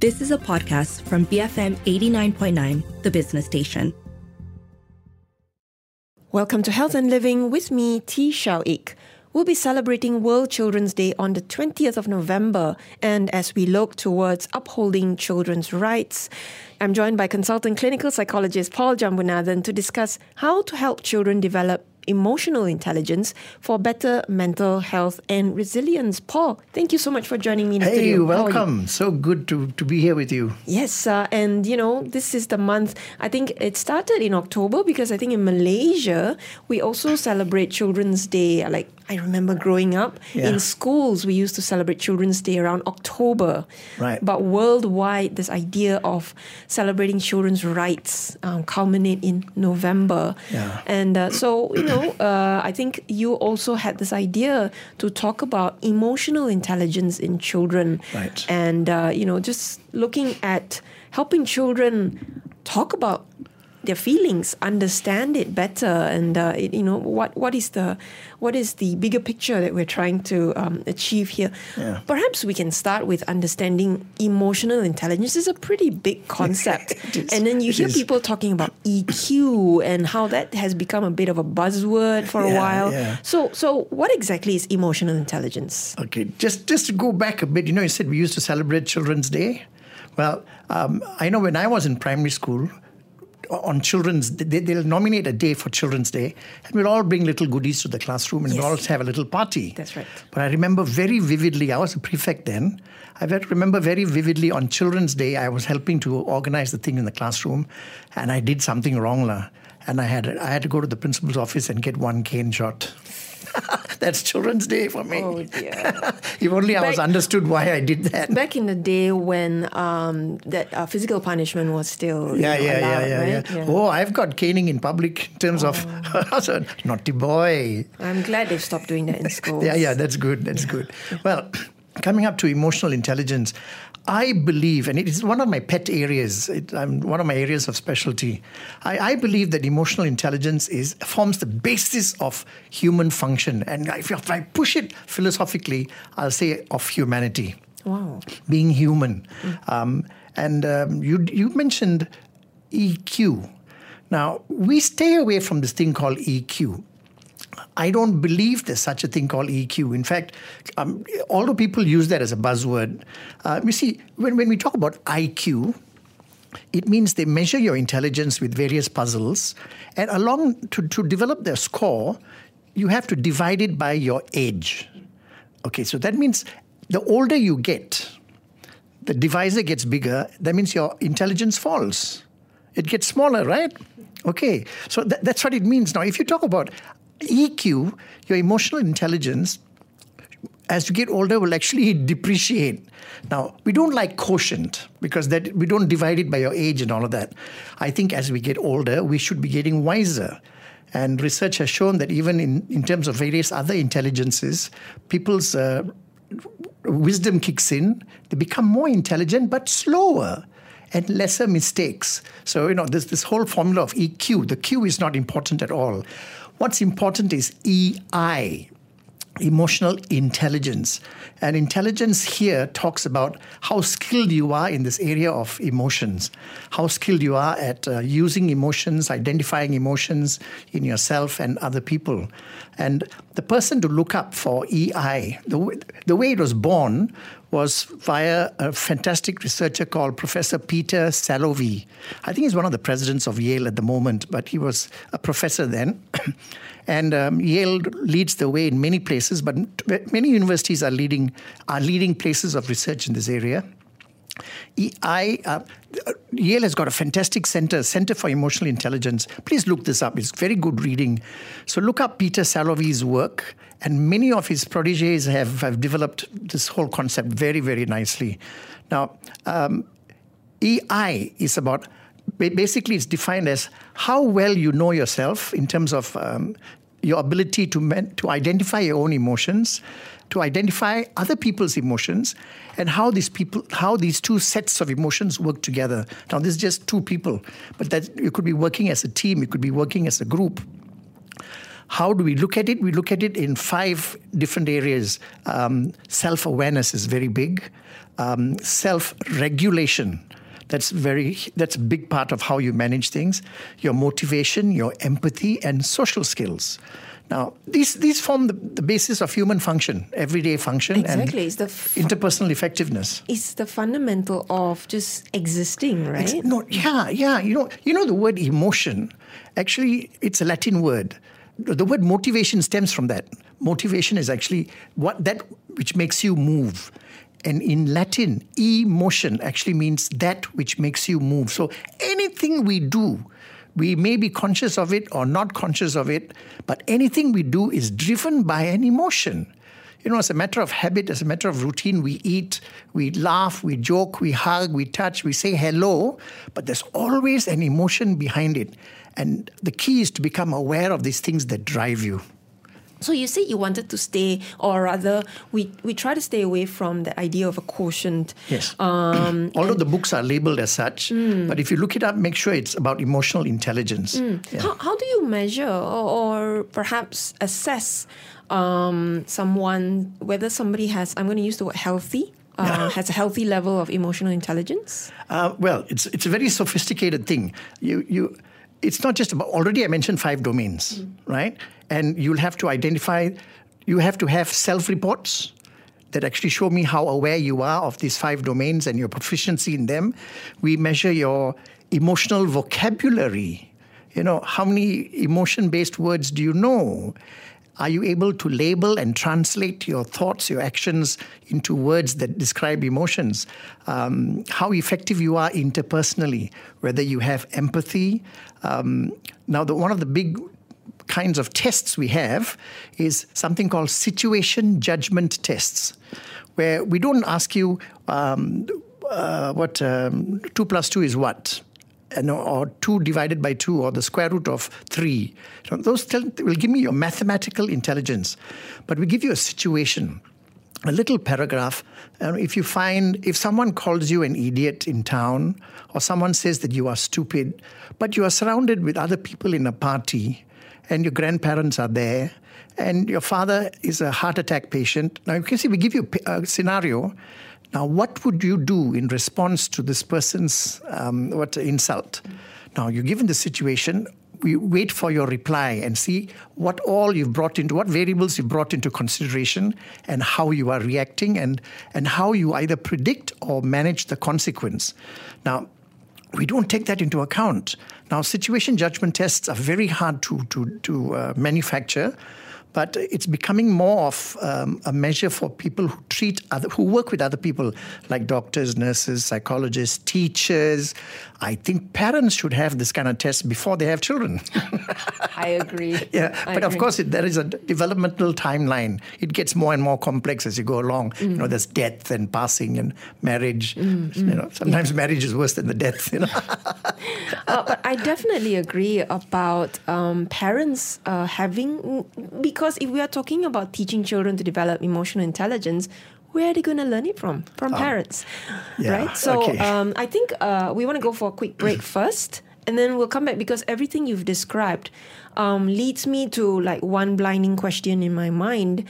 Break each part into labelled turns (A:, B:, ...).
A: This is a podcast from BFM 89.9, the business station.
B: Welcome to Health and Living with me, Tee Shiao Eek. We'll be celebrating World Children's Day on the 20th of November, and as we look towards upholding children's rights, I'm joined by consultant clinical psychologist Paul Jambunathan to discuss how to help children develop emotional intelligence for better mental health and resilience. Paul, thank you so much for joining me in
C: Hey,
B: studio. Are you?
C: welcome. So good to, to be here with you.
B: Yes, uh, and you know, this is the month. I think it started in October because I think in Malaysia we also celebrate Children's Day. Like I remember growing up
C: Yeah.
B: in schools, we used to celebrate Children's Day around October.
C: Right.
B: But worldwide, this idea of celebrating children's rights um, culminate in November.
C: Yeah.
B: And uh, so, you know, uh, I think you also had this idea to talk about emotional intelligence in children.
C: Right.
B: And, uh, you know, just looking at helping children talk about their feelings, understand it better, and uh, it, you know what what is the what is the bigger picture that we're trying to um, achieve here.
C: Yeah.
B: Perhaps we can start with understanding emotional intelligence. is a pretty big concept, and then you
C: It
B: hear
C: is.
B: people talking about EQ and how that has become a bit of a buzzword for a while.
C: yeah.
B: So, so what exactly is emotional intelligence?
C: Okay, just just to go back a bit, you know, you said we used to celebrate Children's Day. Well, um, I know when I was in primary school, on Children's, they, they'll nominate a day for Children's Day, and we'll all bring little goodies to the classroom, and
B: Yes.
C: we'll all have a little party.
B: That's right.
C: But I remember very vividly. I was a prefect then. I remember very vividly on Children's Day, I was helping to organize the thing in the classroom, and I did something wrong, and I had I had to go to the principal's office and get one cane shot. That's Children's Day for me.
B: Oh dear.
C: if only I was understood why I did that.
B: Back in the day when um, that uh, physical punishment was still
C: yeah,
B: know,
C: yeah,
B: allowed,
C: yeah, yeah,
B: right?
C: yeah, Oh, I've got caning in public in terms of naughty boy.
B: I'm glad they've stopped doing that in schools.
C: Yeah, yeah, that's good. That's good. Well, coming up to emotional intelligence, I believe, and it is one of my pet areas. It, I'm one of my areas of specialty. I, I believe that emotional intelligence is forms the basis of human function, and if, if I push it philosophically, I'll say of humanity
B: Wow.
C: being human. Um, and um, you you mentioned EQ. Now we stay away from this thing called EQ. I don't believe there's such a thing called EQ. In fact, um, although people use that as a buzzword, uh, you see, when, when we talk about IQ, it means they measure your intelligence with various puzzles, and along to, to develop their score, you have to divide it by your age. Okay, so that means the older you get, the divisor gets bigger, that means your intelligence falls. It gets smaller, right? Okay, so tha- that's what it means. Now, if you talk about EQ, your emotional intelligence, as you get older, will actually depreciate. Now, we don't like quotient because that we don't divide it by your age and all of that. I think as we get older, we should be getting wiser. And research has shown that even in, in terms of various other intelligences, people's uh, wisdom kicks in, they become more intelligent but slower and lesser mistakes. So, you know, this, this whole formula of EQ, the Q is not important at all. What's important is EI, emotional intelligence. And intelligence here talks about how skilled you are in this area of emotions, how skilled you are at uh, using emotions, identifying emotions in yourself and other people. And the person to look up for EI, the, w- the way it was born was via a fantastic researcher called Professor Peter Salovey. I think he's one of the presidents of Yale at the moment, but he was a professor then. and um, Yale leads the way in many places, but many universities are leading are leading places of research in this area. EI, uh, Yale has got a fantastic center, Center for Emotional Intelligence. Please look this up. It's very good reading. So look up Peter Salovey's work, and many of his proteges have, have developed this whole concept very, very nicely. Now, um, EI is about basically it's defined as how well you know yourself in terms of um, your ability to men- to identify your own emotions, to identify other people's emotions, and how these people how these two sets of emotions work together. Now, this is just two people, but that you could be working as a team, you could be working as a group. How do we look at it? We look at it in five different areas. Um, self awareness is very big, um, self regulation. That's very that's a big part of how you manage things. Your motivation, your empathy, and social skills. Now, these these form the, the basis of human function, everyday function,
B: Exactly.
C: and
B: It's the f-
C: interpersonal effectiveness.
B: it's the fundamental of just existing, right?
C: It's no, yeah, yeah. You know, you know the word emotion. Actually, it's a Latin word. The word motivation stems from that. Motivation is actually what that which makes you move. And in Latin, emotion actually means that which makes you move. So anything we do, we may be conscious of it or not conscious of it, but anything we do is driven by an emotion. You know, as a matter of habit, as a matter of routine, we eat, we laugh, we joke, we hug, we touch, we say hello, but there's always an emotion behind it. And the key is to become aware of these things that drive you.
B: So you said you wanted to stay, or rather, we, we try to stay away from the idea of a quotient.
C: Yes.
B: Um,
C: Although the books are labeled as such, but if you look it up, make sure it's about emotional intelligence. Yeah.
B: how, how do you measure or, or perhaps assess um, someone, whether somebody has, I'm going to use the word healthy, uh, has a healthy level of emotional intelligence?
C: Uh, well, it's it's a very sophisticated thing. You you, it's not just about. Already, I mentioned five domains, right? And you'll have to identify. You have to have self-reports that actually show me how aware you are of these five domains and your proficiency in them. We measure your emotional vocabulary. You know, how many emotion-based words do you know? Are you able to label and translate your thoughts, your actions into words that describe emotions? Um, how effective you are interpersonally, whether you have empathy. Um, now, the, one of the big kinds of tests we have is something called situation judgment tests, where we don't ask you um, uh, what um, two plus two is what and, or 2 divided by 2 or the square root of 3. So those tell, will give me your mathematical intelligence. But we give you a situation, a little paragraph. Uh, if you find, if someone calls you an idiot in town or someone says that you are stupid, but you are surrounded with other people in a party and your grandparents are there and your father is a heart attack patient. Now, you can see we give you a scenario. Now, what would you do in response to this person's um, what insult? Now, you're given the situation. We wait for your reply and see what all you've brought into, what variables you've brought into consideration, and how you are reacting, and and how you either predict or manage the consequence. Now, we don't take that into account. Now, situation judgment tests are very hard to to to uh, manufacture but it's becoming more of um, a measure for people who treat other, who work with other people, like doctors, nurses, psychologists, teachers. I think parents should have this kind of test before they have children.
B: I agree.
C: yeah,
B: I
C: but of course, it, there is a developmental timeline. It gets more and more complex as you go along. You know, there's death and passing and marriage. You know, sometimes marriage is worse than the death. You know.
B: uh, but I definitely agree about um, parents uh, having because if we are talking about teaching children to develop emotional intelligence, where are they going to learn it from? From parents,
C: yeah,
B: right? So
C: okay.
B: um, I think uh, we want to go for a quick break first, and then we'll come back because everything you've described um, leads me to like one blinding question in my mind: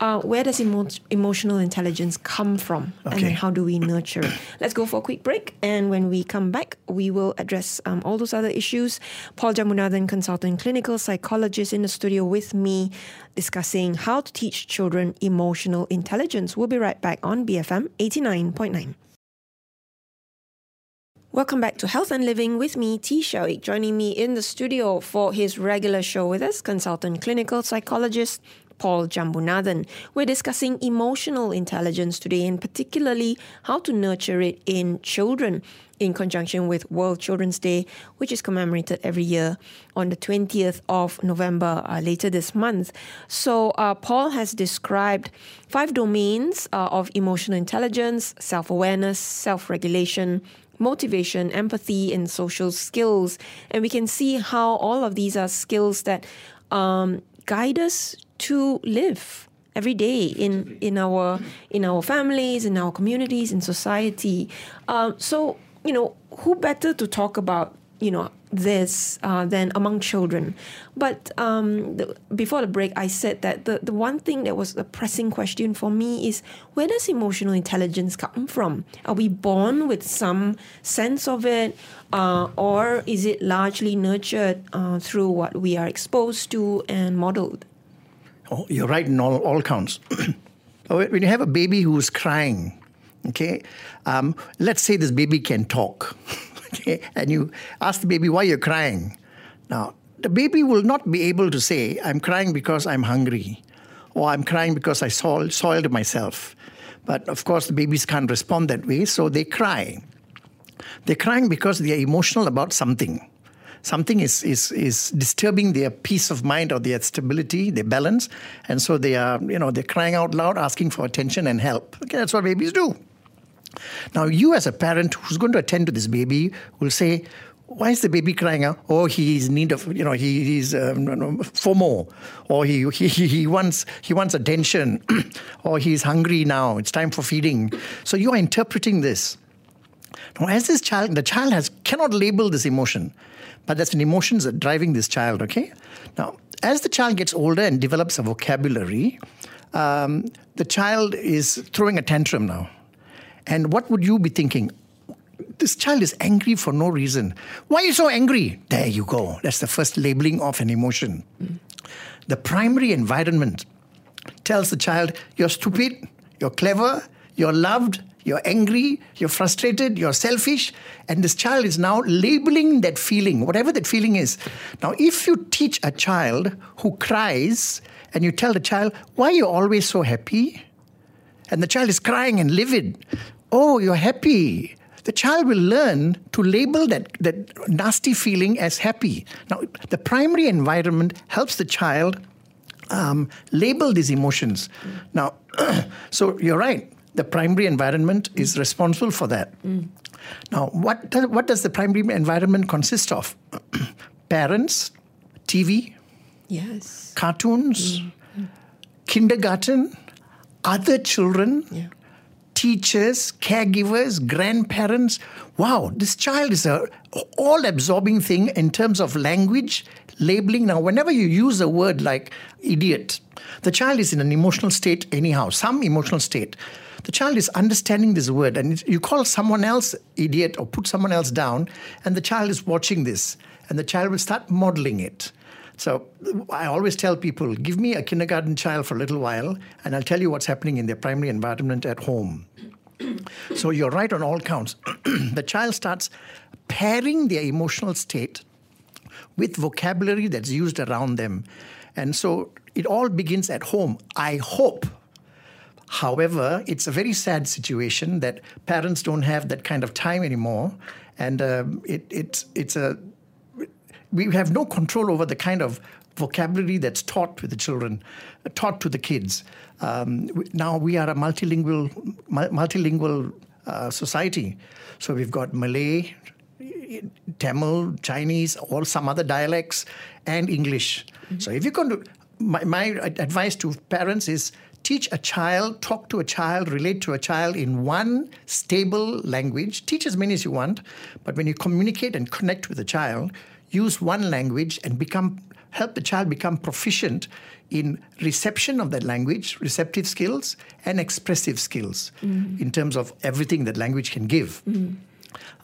B: uh, Where does emo- emotional intelligence come from, and
C: Okay.
B: then how do we nurture it? Let's go for a quick break, and when we come back, we will address um, all those other issues. Paul Jambunathan, consultant clinical psychologist, in the studio with me, discussing how to teach children emotional intelligence. We'll be right back on BFM eighty nine point nine. Welcome back to Health and Living with me, Tee Shiao Eek. Joining me in the studio for his regular show with us, consultant clinical psychologist Paul Jambunathan. We're discussing emotional intelligence today, and particularly how to nurture it in children in conjunction with World Children's Day, which is commemorated every year on the 20th of November uh, later this month. So, uh, Paul has described five domains uh, of emotional intelligence self awareness, self regulation, motivation, empathy, and social skills. And we can see how all of these are skills that um, guide us to live every day in, in our in our families, in our communities, in society. Um, so you know, who better to talk about you know this uh, than among children. But um, the, before the break, I said that the, the one thing that was a pressing question for me is where does emotional intelligence come from? Are we born with some sense of it, uh, or is it largely nurtured uh, through what we are exposed to and modeled?
C: Oh, you're right in all, all counts. when you have a baby who's crying, okay, um, let's say this baby can talk. okay, and you ask the baby why you're crying. Now, the baby will not be able to say, I'm crying because I'm hungry, or I'm crying because I soiled, soiled myself. But of course, the babies can't respond that way, so they cry. They're crying because they are emotional about something. Something is, is, is disturbing their peace of mind or their stability, their balance, and so they are, you know, they're crying out loud, asking for attention and help. Okay, that's what babies do. Now, you as a parent who's going to attend to this baby will say, why is the baby crying out? Oh, he's in need of, you know, he, he's um, FOMO, or he, he, he, wants, he wants attention, or he's hungry now, it's time for feeding. So you are interpreting this. Now, as this child, the child has cannot label this emotion, but that's an emotion that's driving this child, okay? Now, as the child gets older and develops a vocabulary, um, the child is throwing a tantrum now. And what would you be thinking? This child is angry for no reason. Why are you so angry? There you go. That's the first labeling of an emotion. Mm. The primary environment tells the child, you're stupid, you're clever, you're loved, you're angry, you're frustrated, you're selfish. And this child is now labeling that feeling, whatever that feeling is. Now, if you teach a child who cries and you tell the child, why are you always so happy? And the child is crying and livid. Oh, you're happy. The child will learn to label that, that nasty feeling as happy. Now, the primary environment helps the child um, label these emotions. Mm. Now, so you're right. The primary environment is responsible for that. Mm. Now, what does, what does the primary environment consist of? Parents, TV,
B: yes,
C: cartoons, mm. kindergarten, other children, yeah teachers, caregivers, grandparents. Wow, this child is a all absorbing thing in terms of language, labeling. Now, whenever you use a word like idiot, the child is in an emotional state anyhow, some emotional state. The child is understanding this word, and you call someone else idiot or put someone else down, and the child is watching this, and the child will start modeling it. So I always tell people give me a kindergarten child for a little while, and I'll tell you what's happening in their primary environment at home. so you're right on all counts. the child starts pairing their emotional state with vocabulary that's used around them. And so it all begins at home. I hope. However, it's a very sad situation that parents don't have that kind of time anymore. And um, it, it, it's a we have no control over the kind of vocabulary that's taught to the children, taught to the kids. Um, now we are a multilingual, multilingual uh, society. So we've got Malay, Tamil, Chinese, or some other dialects, and English. Mm-hmm. So if you're going to, my, my advice to parents is teach a child, talk to a child, relate to a child in one stable language. Teach as many as you want, but when you communicate and connect with a child, use one language and become help the child become proficient in reception of that language, receptive skills, and expressive skills mm. in terms of everything that language can give. Mm.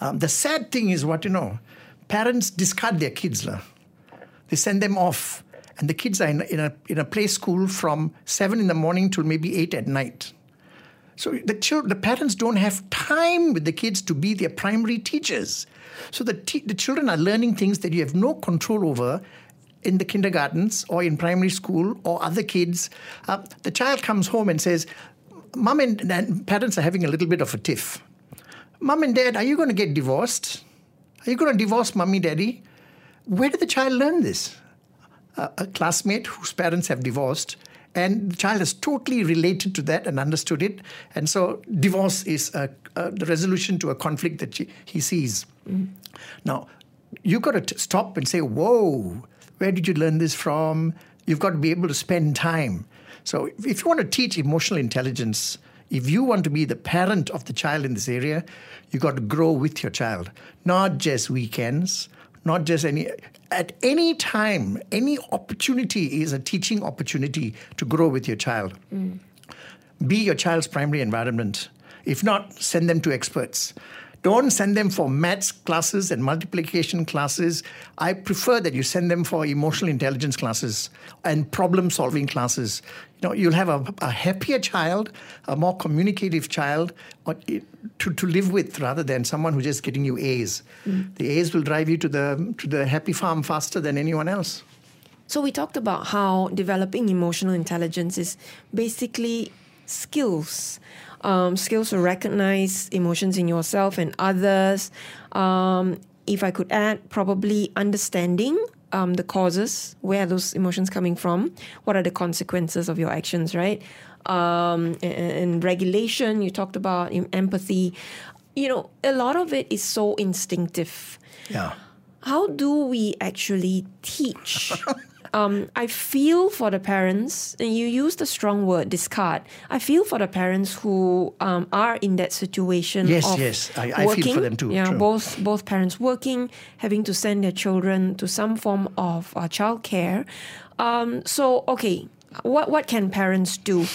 C: Um, the sad thing is what you know, parents discard their kids. La. They send them off, and the kids are in, in, a, in a play school from seven in the morning till maybe eight at night. So the, children, the parents don't have time with the kids to be their primary teachers. So the, t- the children are learning things that you have no control over in the kindergartens or in primary school or other kids. Uh, the child comes home and says, Mom and, and parents are having a little bit of a tiff. Mom and dad, are you going to get divorced? Are you going to divorce mommy, daddy? Where did the child learn this? Uh, a classmate whose parents have divorced and the child has totally related to that and understood it. And so divorce is a, a, the resolution to a conflict that she, he sees. Mm. Now, you've got to t- stop and say, whoa, where did you learn this from? You've got to be able to spend time. So if you want to teach emotional intelligence, if you want to be the parent of the child in this area, you've got to grow with your child, not just weekends, not just any. At any time, any opportunity is a teaching opportunity to grow with your child. Mm. Be your child's primary environment. If not, send them to experts. Don't send them for maths classes and multiplication classes. I prefer that you send them for emotional intelligence classes and problem solving classes. You know, you'll have a, a happier child, a more communicative child or, to, to live with rather than someone who's just getting you A's. Mm. The A's will drive you to the, to the happy farm faster than anyone else.
B: So we talked about how developing emotional intelligence is basically skills. Um, skills to recognize emotions in yourself and others. Um, if I could add, probably understanding um, the causes, where are those emotions coming from, what are the consequences of your actions, right? Um, and, and regulation, you talked about em- empathy. You know, a lot of it is so instinctive.
C: Yeah.
B: How do we actually teach? um, I feel for the parents, and you used the strong word, discard. I feel for the parents who um, are in that situation.
C: Yes,
B: of
C: yes. I- I feel
B: working,
C: for them too,
B: Yeah,
C: true.
B: both both parents working, having to send their children to some form of uh, childcare. Um, so, okay, what what can parents do?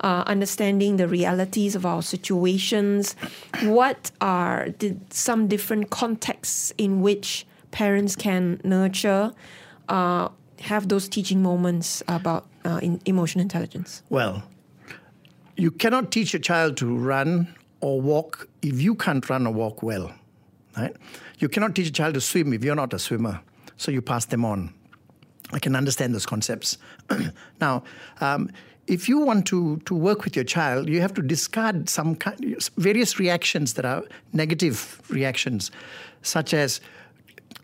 B: Uh, understanding the realities of our situations. What are the, some different contexts in which parents can nurture, uh, have those teaching moments about uh, emotional intelligence?
C: Well, you cannot teach a child to run or walk if you can't run or walk well, right? You cannot teach a child to swim if you're not a swimmer, so you pass them on. I can understand those concepts. now, um, if you want to, to work with your child, you have to discard some kind, various reactions that are negative reactions, such as,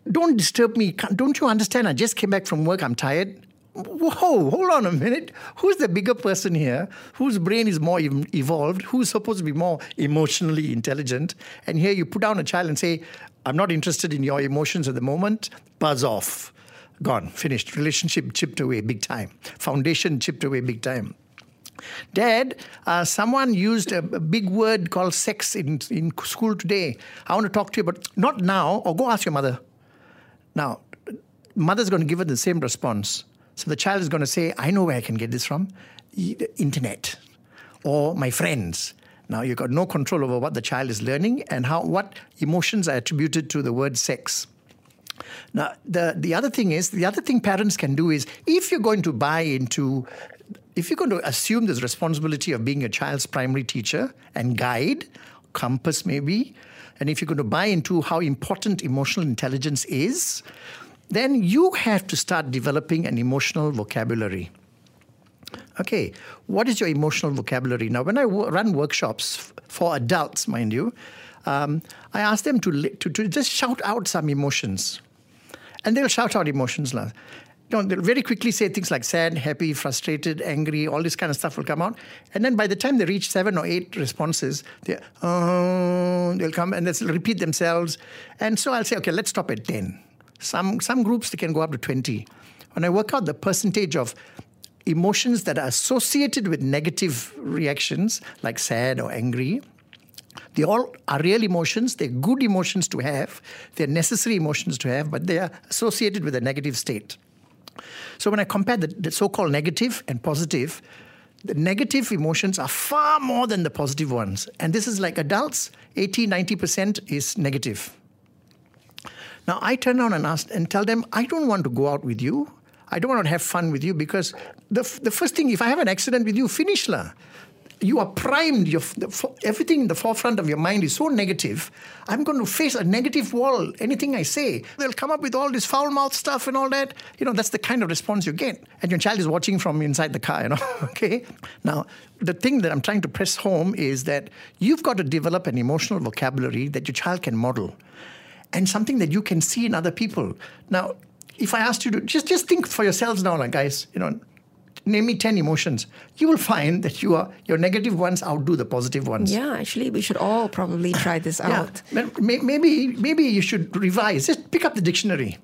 C: don't disturb me. Don't you understand? I just came back from work. I'm tired. Whoa, hold on a minute. Who's the bigger person here? Whose brain is more evolved? Who's supposed to be more emotionally intelligent? And here you put down a child and say, I'm not interested in your emotions at the moment. Buzz off. Gone. Finished. Relationship chipped away big time. Foundation chipped away big time. Dad, uh, someone used a, a big word called sex in, in school today. I want to talk to you but not now, or go ask your mother. Now, mother's going to give her the same response. So the child is going to say, I know where I can get this from the internet or my friends. Now, you've got no control over what the child is learning and how what emotions are attributed to the word sex. Now, the, the other thing is, the other thing parents can do is if you're going to buy into, if you're going to assume this responsibility of being your child's primary teacher and guide, compass maybe, and if you're going to buy into how important emotional intelligence is, then you have to start developing an emotional vocabulary. Okay, what is your emotional vocabulary? Now, when I run workshops f- for adults, mind you, um, I ask them to, li- to, to just shout out some emotions. And they'll shout out emotions. lah. You know, they'll very quickly say things like sad, happy, frustrated, angry, all this kind of stuff will come out. And then by the time they reach seven or eight responses, they, oh, they'll come and they'll repeat themselves. And so I'll say, okay, let's stop at 10. Some, some groups, they can go up to 20. When I work out the percentage of emotions that are associated with negative reactions, like sad or angry, they all are real emotions. They're good emotions to have. They're necessary emotions to have, but they are associated with a negative state. So when I compare the, the so-called negative and positive, the negative emotions are far more than the positive ones. And this is like adults, 80, 90% is negative. Now I turn around and ask and tell them, I don't want to go out with you. I don't want to have fun with you because the, the first thing, if I have an accident with you, finish lah. You are primed. Everything in the forefront of your mind is so negative. I'm going to face a negative wall. Anything I say, they'll come up with all this foul mouth stuff and all that. You know, that's the kind of response you get. And your child is watching from inside the car. You know, okay. Now, the thing that I'm trying to press home is that you've got to develop an emotional vocabulary that your child can model and something that you can see in other people. Now, if I asked you to just just think for yourselves now, like guys, you know, name me ten emotions, you will find that you are your negative ones outdo the positive ones.
B: Yeah, actually, we should all probably try this
C: Yeah.
B: out.
C: May- Maybe maybe you should revise. Just pick up the dictionary,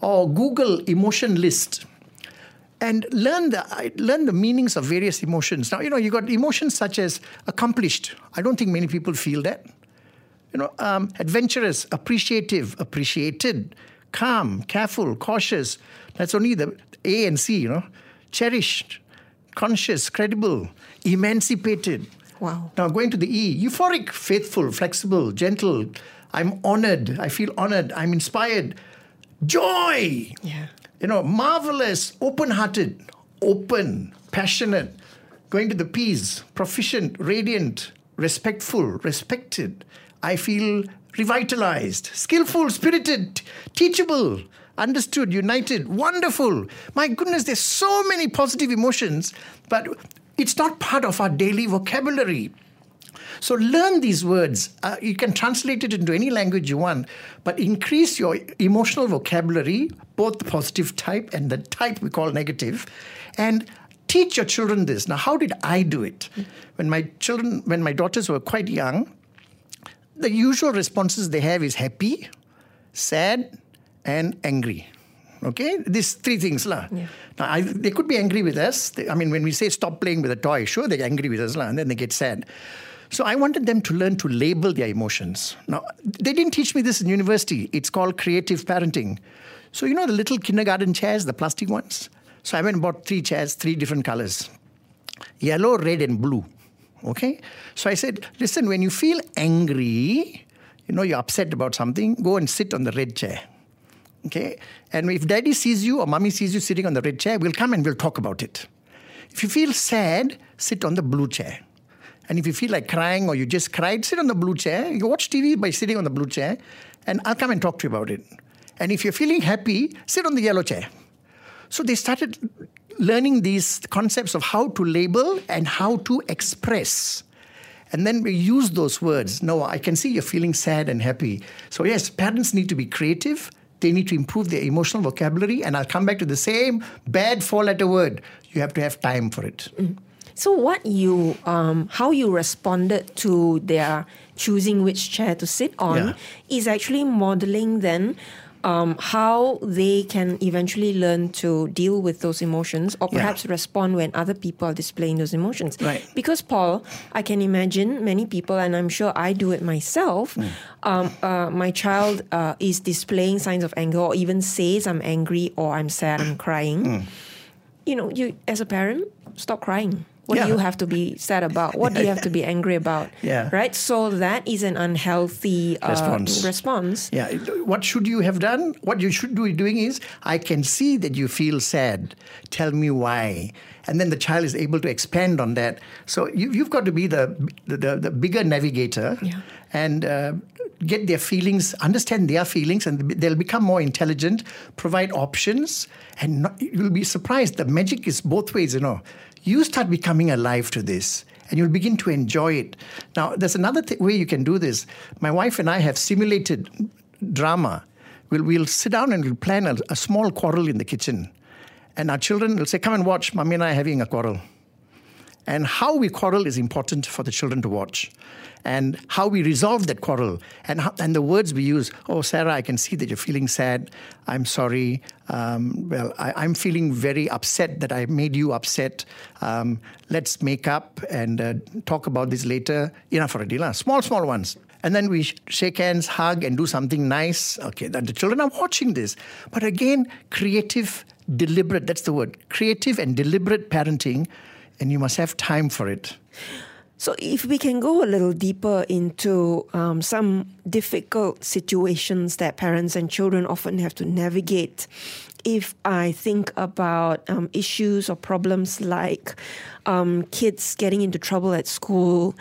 C: or Google emotion list. And learn the learn the meanings of various emotions. Now you know you got emotions such as accomplished. I don't think many people feel that. You know, um, adventurous, appreciative, appreciated, calm, careful, cautious. That's only the A and C, you know. Cherished, conscious, credible, emancipated.
B: Wow.
C: Now going to the E, euphoric, faithful, flexible, gentle. I'm honored. I feel honored. I'm inspired. Joy.
B: Yeah.
C: You know, marvelous, open hearted, open, passionate. Going to the P's, proficient, radiant, respectful, respected. I feel revitalized, skillful, spirited, teachable, understood, united, wonderful. My goodness, there's so many positive emotions, but it's not part of our daily vocabulary. So learn these words. Uh, you can translate it into any language you want, but increase your emotional vocabulary, both the positive type and the type we call negative, and teach your children this. Now, how did I do it? When my children, when my daughters were quite young, the usual responses they have is happy, sad, and angry. Okay, these three things, lah.
B: Yeah.
C: Now, I, they could be angry with us. They, I mean, when we say stop playing with a toy, sure they're angry with us, lah, and then they get sad. So I wanted them to learn to label their emotions. Now, they didn't teach me this in university. It's called creative parenting. So you know the little kindergarten chairs, the plastic ones. So I went and bought three chairs, three different colors, yellow, red, and blue. Okay? So I said, listen, when you feel angry, you know, you're upset about something, go and sit on the red chair. Okay? And if daddy sees you or mommy sees you sitting on the red chair, we'll come and we'll talk about it. If you feel sad, sit on the blue chair. And if you feel like crying or you just cried, sit on the blue chair. You watch TV by sitting on the blue chair, and I'll come and talk to you about it. And if you're feeling happy, sit on the yellow chair. So they started learning these concepts of how to label and how to express. And then we use those words. No, I can see you're feeling sad and happy. So, yes, parents need to be creative. They need to improve their emotional vocabulary. And I'll come back to the same bad four letter word. You have to have time for it.
B: So what you um, how you responded to their choosing which chair to sit on
C: Yeah.
B: is actually modeling then um, how they can eventually learn to deal with those emotions or
C: Yeah.
B: perhaps respond when other people are displaying those emotions.
C: Right.
B: Because Paul, I can imagine many people, and I'm sure I do it myself.
C: Hmm.
B: Um, uh, my child uh, is displaying signs of anger, or even says I'm angry or I'm sad, I'm crying
C: Hmm.
B: you know, you as a parent, stop crying. What
C: Yeah.
B: do you have to be sad about? What do you have to be angry about?
C: Yeah.
B: Right? So that is an unhealthy uh,
C: Response.
B: response.
C: Yeah. What should you have done? What you should be doing is, I can see that you feel sad. Tell me why. And then the child is able to expand on that. So you, you've got to be the the, the, the bigger navigator
B: Yeah.
C: and uh, get their feelings, understand their feelings, and they'll become more intelligent. Provide options, and not, you'll be surprised. The magic is both ways. You know, you start becoming alive to this and you'll begin to enjoy it. Now, there's another th- way you can do this. My wife and I have simulated drama. We'll, we'll sit down and we'll plan a, a small quarrel in the kitchen. And our children will say, Come and watch, mommy and I are having a quarrel. And how we quarrel is important for the children to watch. And how we resolve that quarrel. And, how, and the words we use Oh, Sarah, I can see that you're feeling sad. I'm sorry. Um, well, I, I'm feeling very upset that I made you upset. Um, let's make up and uh, talk about this later. Enough already, lah. Small, small ones. And then we shake hands, hug, and do something nice. Okay, the children are watching this. But again, creative, deliberate, that's the word. Creative and deliberate parenting and you must have time for it.
B: So, if we can go a little deeper into um, some difficult situations that parents and children often have to navigate, if I think about um, issues or problems like um, kids getting into trouble at school,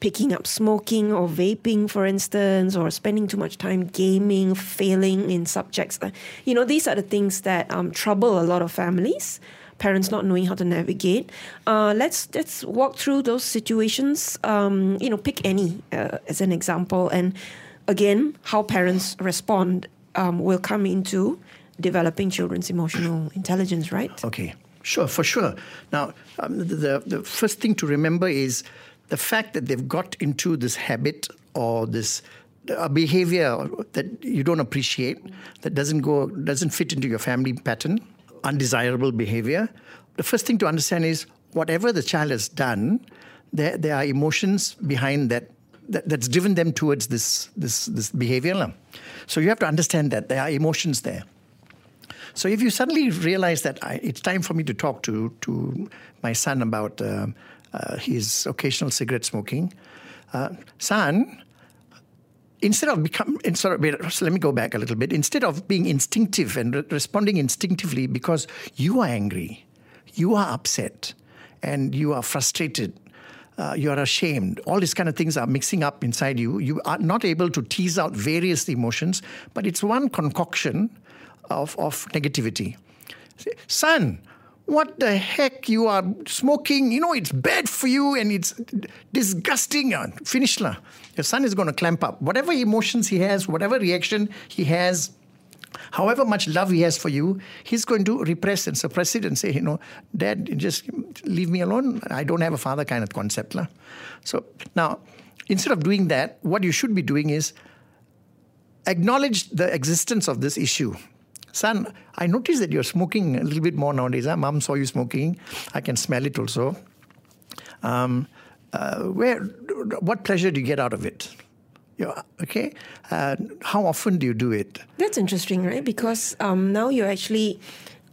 B: picking up smoking or vaping, for instance, or spending too much time gaming, failing in subjects, uh, you know, these are the things that um, trouble a lot of families parents not knowing how to navigate. Uh, let's let's walk through those situations. Um, you know, pick any uh, as an example, and again, how parents respond um, will come into developing children's emotional intelligence. Right?
C: Okay, sure, for sure. Now, um, the, the, first thing to remember is the fact that they've got into this habit or this a behavior that you don't appreciate, that doesn't go, doesn't fit into your family pattern, undesirable behavior. The first thing to understand is whatever the child has done, there, there are emotions behind that, that that's driven them towards this this this behavior. So you have to understand that there are emotions there. So if you suddenly realize that I, it's time for me to talk to to my son about uh, uh, his occasional cigarette smoking, uh, son, instead of become instead of, so let me go back a little bit. Instead of being instinctive and re- responding instinctively because you are angry, you are upset, and you are frustrated. Uh, you are ashamed. All these kind of things are mixing up inside you. You are not able to tease out various emotions, but it's one concoction of, of negativity. Son, what the heck you are smoking? You know, it's bad for you and it's disgusting. Uh, finish lah. Your son is going to clamp up. Whatever emotions he has, whatever reaction he has, however much love he has for you, he's going to repress and suppress it and say, you know, Dad, just leave me alone. I don't have a father kind of concept. lah. So now, instead of doing that, what you should be doing is acknowledge the existence of this issue. Son, I noticed that you're smoking a little bit more nowadays. Huh? Mom saw you smoking. I can smell it also. Um, uh, where, what pleasure do you get out of it? Yeah, okay. Uh, how often do you do it?
B: That's interesting, right? Because um, now you're actually,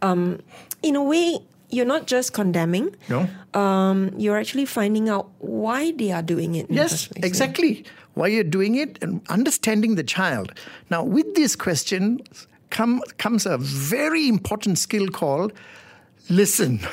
B: um, in a way, you're not just condemning.
C: No.
B: Um, you're actually finding out why they are doing it.
C: Yes,
B: place, yeah.
C: exactly. Why you're doing it and understanding the child. Now, with this question come, comes a very important skill called listen.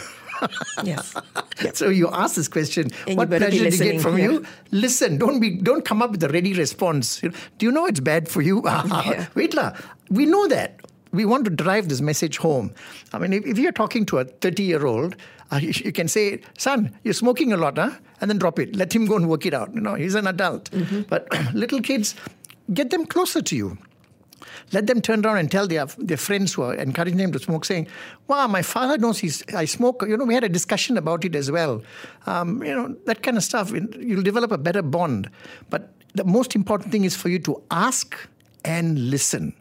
B: Yes.
C: So you ask this question:
B: And
C: What pleasure do you get
B: listening,
C: from
B: yeah.
C: you? Listen. Don't be. Don't come up with a ready response. You know, Do you know it's bad for you? Wait, lah. We know that. We want to drive this message home. I mean, if, if you're talking to a 30 year old, uh, you, you can say, "Son, you're smoking a lot, huh?" And then drop it. Let him go and work it out. You know, he's an adult.
B: Mm-hmm.
C: But little kids, get them closer to you. Let them turn around and tell their their friends who are encouraging them to smoke, saying, "Wow, my father knows he's I smoke." You know, we had a discussion about it as well. Um, you know, that kind of stuff. You'll develop a better bond. But the most important thing is for you to ask and listen.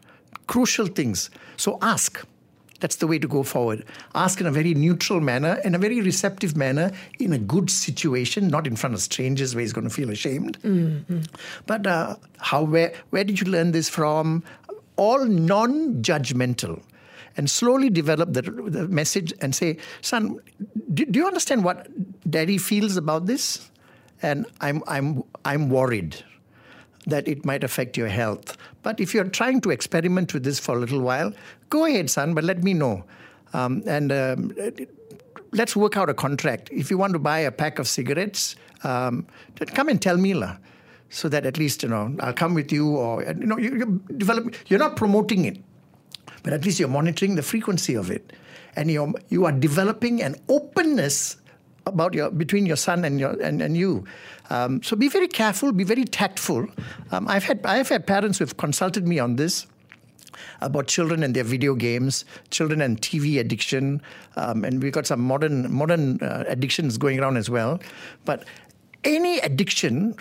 C: Crucial things. So ask. That's the way to go forward. Ask in a very neutral manner, in a very receptive manner, in a good situation, not in front of strangers where he's going to feel ashamed. But uh, how, where, where did you learn this from? All non-judgmental, and slowly develop the, the message and say, "Son, do, do you understand what Daddy feels about this?" And I'm I'm I'm worried that it might affect your health. But if you're trying to experiment with this for a little while, go ahead, son. But let me know, um, and. Um, Let's work out a contract. If you want to buy a pack of cigarettes, um, come and tell me, lah so that at least you know I'll come with you, or you know you, you develop. You're not promoting it, but at least you're monitoring the frequency of it, and you you are developing an openness about your between your son and your and, and you. Um, so be very careful, be very tactful. Um, I've had I've had parents who've consulted me on this about children and their video games, children and TV addiction, um, and we've got some modern modern uh, addictions going around as well. But any addiction,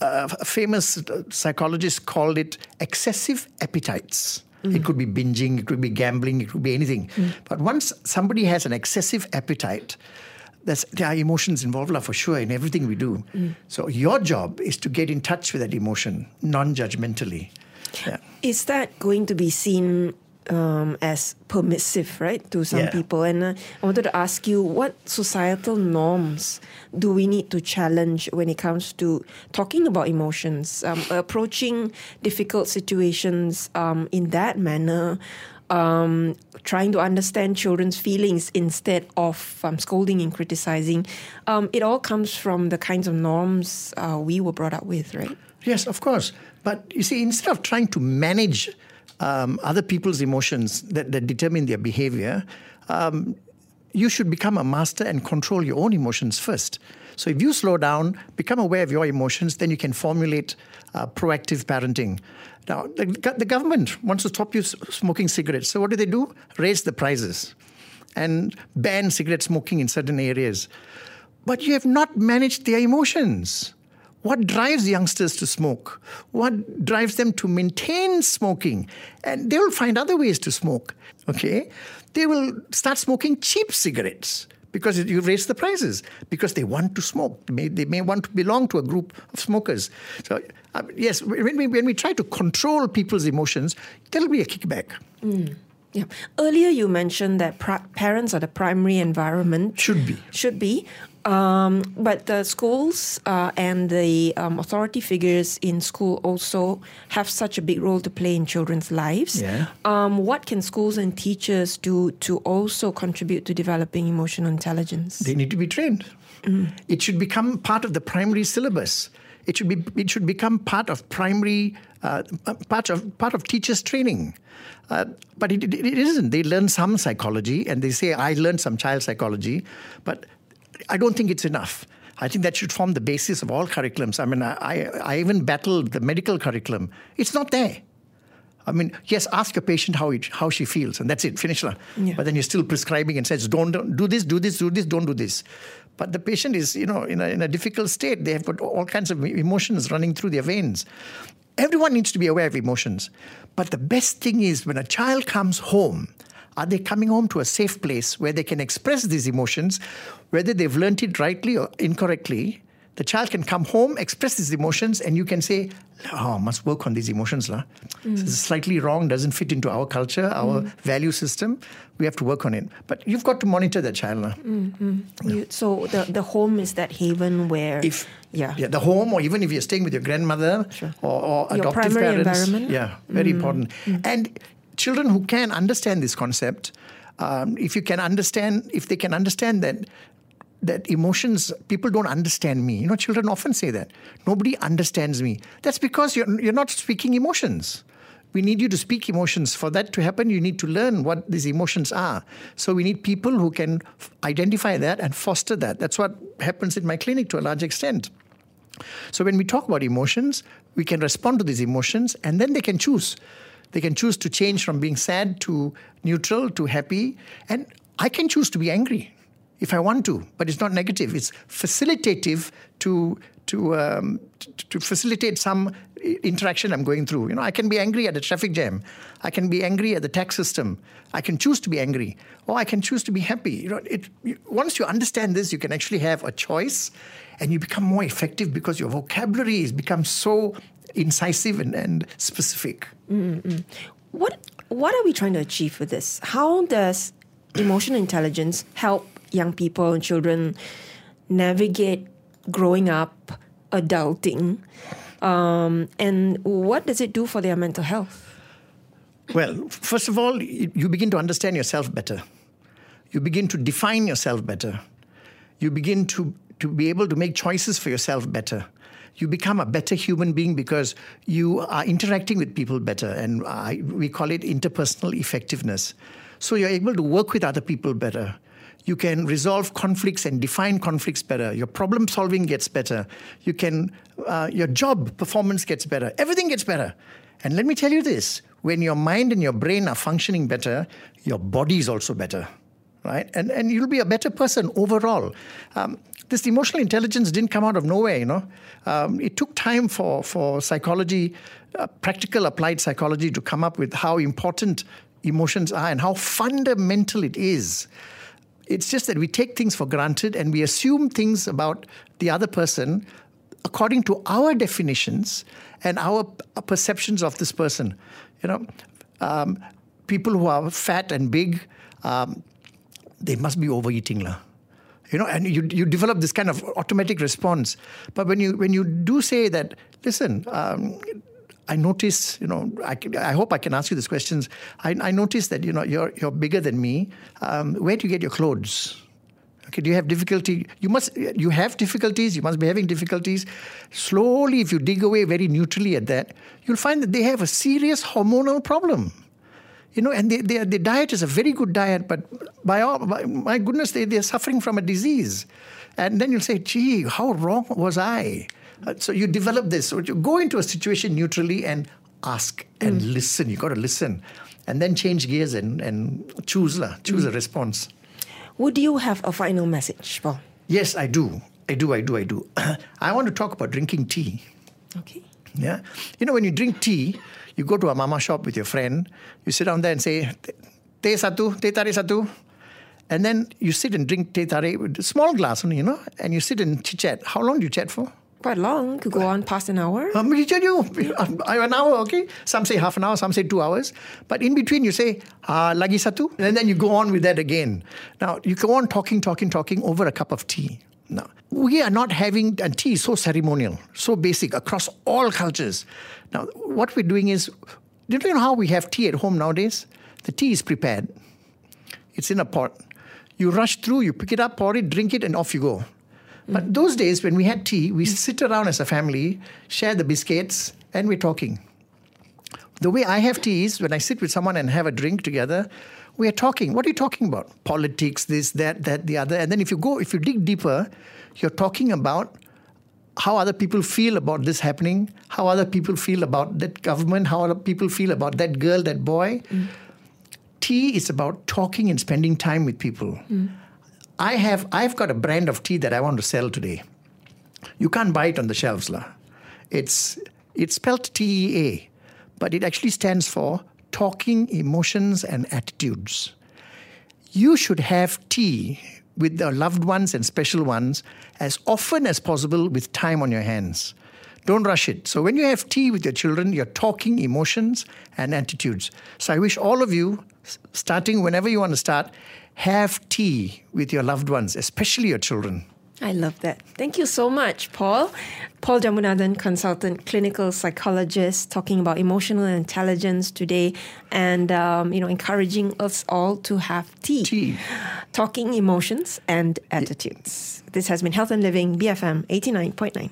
C: uh, a famous uh, psychologist called it excessive appetites. It mm-hmm. could be binging, it could be gambling, it could be anything. Mm. But once somebody has an excessive appetite, there's, there are emotions involved for sure in everything we do. Mm. So your job is to get in touch with that emotion non-judgmentally. Yeah.
B: Is that going to be seen um, as permissive, right, to some
C: Yeah.
B: people? And uh, I wanted to ask you, what societal norms do we need to challenge when it comes to talking about emotions, um, approaching difficult situations um, in that manner? Um, trying to understand children's feelings instead of um, scolding and criticizing. Um, it all comes from the kinds of norms uh, we were brought up with, right?
C: Yes, of course. But you see, instead of trying to manage um, other people's emotions that, that determine their behavior, um, you should become a master and control your own emotions first. So if you slow down, become aware of your emotions, then you can formulate uh, proactive parenting. Now, the, the government wants to stop you smoking cigarettes. So what do they do? Raise the prices and ban cigarette smoking in certain areas. But you have not managed their emotions. What drives youngsters to smoke? What drives them to maintain smoking? And they will find other ways to smoke. Okay? They will start smoking cheap cigarettes because you raise the prices because they want to smoke. They may, want to belong to a group of smokers. So, uh, yes, when we, when we try to control people's emotions, there'll be a kickback.
B: Yeah. Earlier, you mentioned that parents are the primary environment.
C: Should be.
B: Should be. Um, but the schools uh, and the um, authority figures in school also have such a big role to play in children's lives.
C: Yeah.
B: Um, what can schools and teachers do to also contribute to developing emotional intelligence?
C: They need to be trained. It should become part of the primary syllabus. It should be. It should become part of primary, uh, part of part of teachers' training. Uh, but it, it, it isn't. They learn some psychology, and they say, "I learned some child psychology," but I don't think it's enough. I think that should form the basis of all curriculums. I mean, I, I, I even battled the medical curriculum. It's not there. I mean, yes, ask a patient how it, how she feels, and that's it. Finish lah.
B: Yeah.
C: But then you're still prescribing and says, don't, don't do this, do this, do this, don't do this. But the patient is, you know, in a, in a difficult state. They have got all kinds of emotions running through their veins. Everyone needs to be aware of emotions. But the best thing is when a child comes home, are they coming home to a safe place where they can express these emotions, whether they've learnt it rightly or incorrectly? The child can come home, express these emotions, and you can say, Oh, must work on these emotions. lah. This is slightly wrong, doesn't fit into our culture, our value system. We have to work on it. But you've got to monitor the child. lah. Mm, mm.
B: You, so the, the home is that haven where
C: If
B: yeah.
C: the home, or even if you're staying with your grandmother or, or
B: Your
C: adoptive parents, yeah, very mm. important. And children who can understand this concept, um, if you can understand, if they can understand that that emotions, people don't understand me. You know, children often say that nobody understands me. That's because you're you're not speaking emotions. We need you to speak emotions. For that to happen, you need to learn what these emotions are. So we need people who can f- identify that and foster that. That's what happens in my clinic to a large extent. So when we talk about emotions, we can respond to these emotions and then they can choose. They can choose to change from being sad to neutral to happy. And I can choose to be angry if I want to, but it's not negative. It's facilitative to to um, to, facilitate some interaction I'm going through. You know, I can be angry at a traffic jam. I can be angry at the tax system. I can choose to be angry, or I can choose to be happy. You know, it, once you understand this, you can actually have a choice, and you become more effective because your vocabulary has become so incisive and, and specific.
B: What what are we trying to achieve with this? How does emotional intelligence help young people and children navigate growing up, adulting, um, and what does it do for their mental health?
C: Well, first of all, you you begin to understand yourself better. You begin to define yourself better. You begin to, to be able to make choices for yourself better. You become a better human being because you are interacting with people better, and we call it interpersonal effectiveness. So you're able to work with other people better. You can resolve conflicts and define conflicts better. Your problem solving gets better. You can, uh, your job performance gets better. Everything gets better. And let me tell you this when your mind and your brain are functioning better, your body is also better, right? And, and you'll be a better person overall. Um, this emotional intelligence didn't come out of nowhere, you know. Um, it took time for, for psychology, uh, practical applied psychology, to come up with how important emotions are and how fundamental it is. It's just that we take things for granted and we assume things about the other person according to our definitions and our perceptions of this person. You know, um, people who are fat and big, um, they must be overeating, lah. You know, and you you develop this kind of automatic response. But when you when you do say that, listen, um, I notice, you know, I, can- I hope I can ask you these questions. I, I notice that you know you're you're bigger than me. Um, where do you get your clothes? Okay, do you have difficulty? You must you have difficulties. You must be having difficulties. Slowly, if you dig away very neutrally at that, you'll find that they have a serious hormonal problem. You know, and they, they, their diet is a very good diet, but by all, by, my goodness, they, they're suffering from a disease. And then you'll say, gee, how wrong was I? Uh, so you develop this. So you go into a situation neutrally and ask and listen. You've got to listen. And then change gears and, and choose, lah, choose a response.
B: Would you have a final message, Paul?
C: Yes, I do. I do, I do, I do. I want to talk about drinking tea.
B: Okay.
C: Yeah. You know, when you drink tea, you go to a mama shop with your friend, you sit down there and say, teh satu, teh tarik satu. and then you sit and drink teh tarik with a small glass only, you know, and you sit and chit chat. How long do you chat for?
B: Quite long. Could go on past an hour.
C: Um, you tell you, an hour, okay? Some say half an hour, some say two hours. But in between, you say, ah, lagi satu, and then you go on with that again. Now, you go on talking, talking, talking over a cup of tea. Now, we are not having, and tea is so ceremonial, so basic across all cultures. Now, what we're doing is, do you know how we have tea at home nowadays? The tea is prepared. It's in a pot. You rush through, you pick it up, pour it, drink it, and off you go. But mm. those days, when we had tea, we sit around as a family, share the biscuits, and we're talking. The way I have tea is when I sit with someone and have a drink together, we are talking. What are you talking about? Politics, this, that, that, the other. And then if you go, if you dig deeper, you're talking about how other people feel about this happening, how other people feel about that government, how other people feel about that girl, that boy. Tea is about talking and spending time with people. I have I've got a brand of tea that I want to sell today. You can't buy it on the shelves, lah. It's it's spelled T E A, but it actually stands for talking emotions and attitudes. You should have tea with your loved ones and special ones as often as possible with time on your hands. Don't rush it. So when you have tea with your children, you're talking emotions and attitudes. So I wish all of you, starting whenever you want to start, have tea with your loved ones, especially your children.
B: I love that. Thank you so much, Paul. Paul Jambunathan, consultant, clinical psychologist, talking about emotional intelligence today, and um, you know, encouraging us all to have tea,
C: Tea.
B: talking emotions and attitudes. This has been Health and Living, BFM eighty nine point nine.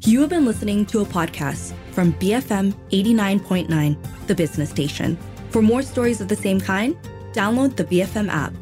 A: You have been listening to a podcast from BFM 89.9, the business station. For more stories of the same kind, download the BFM app.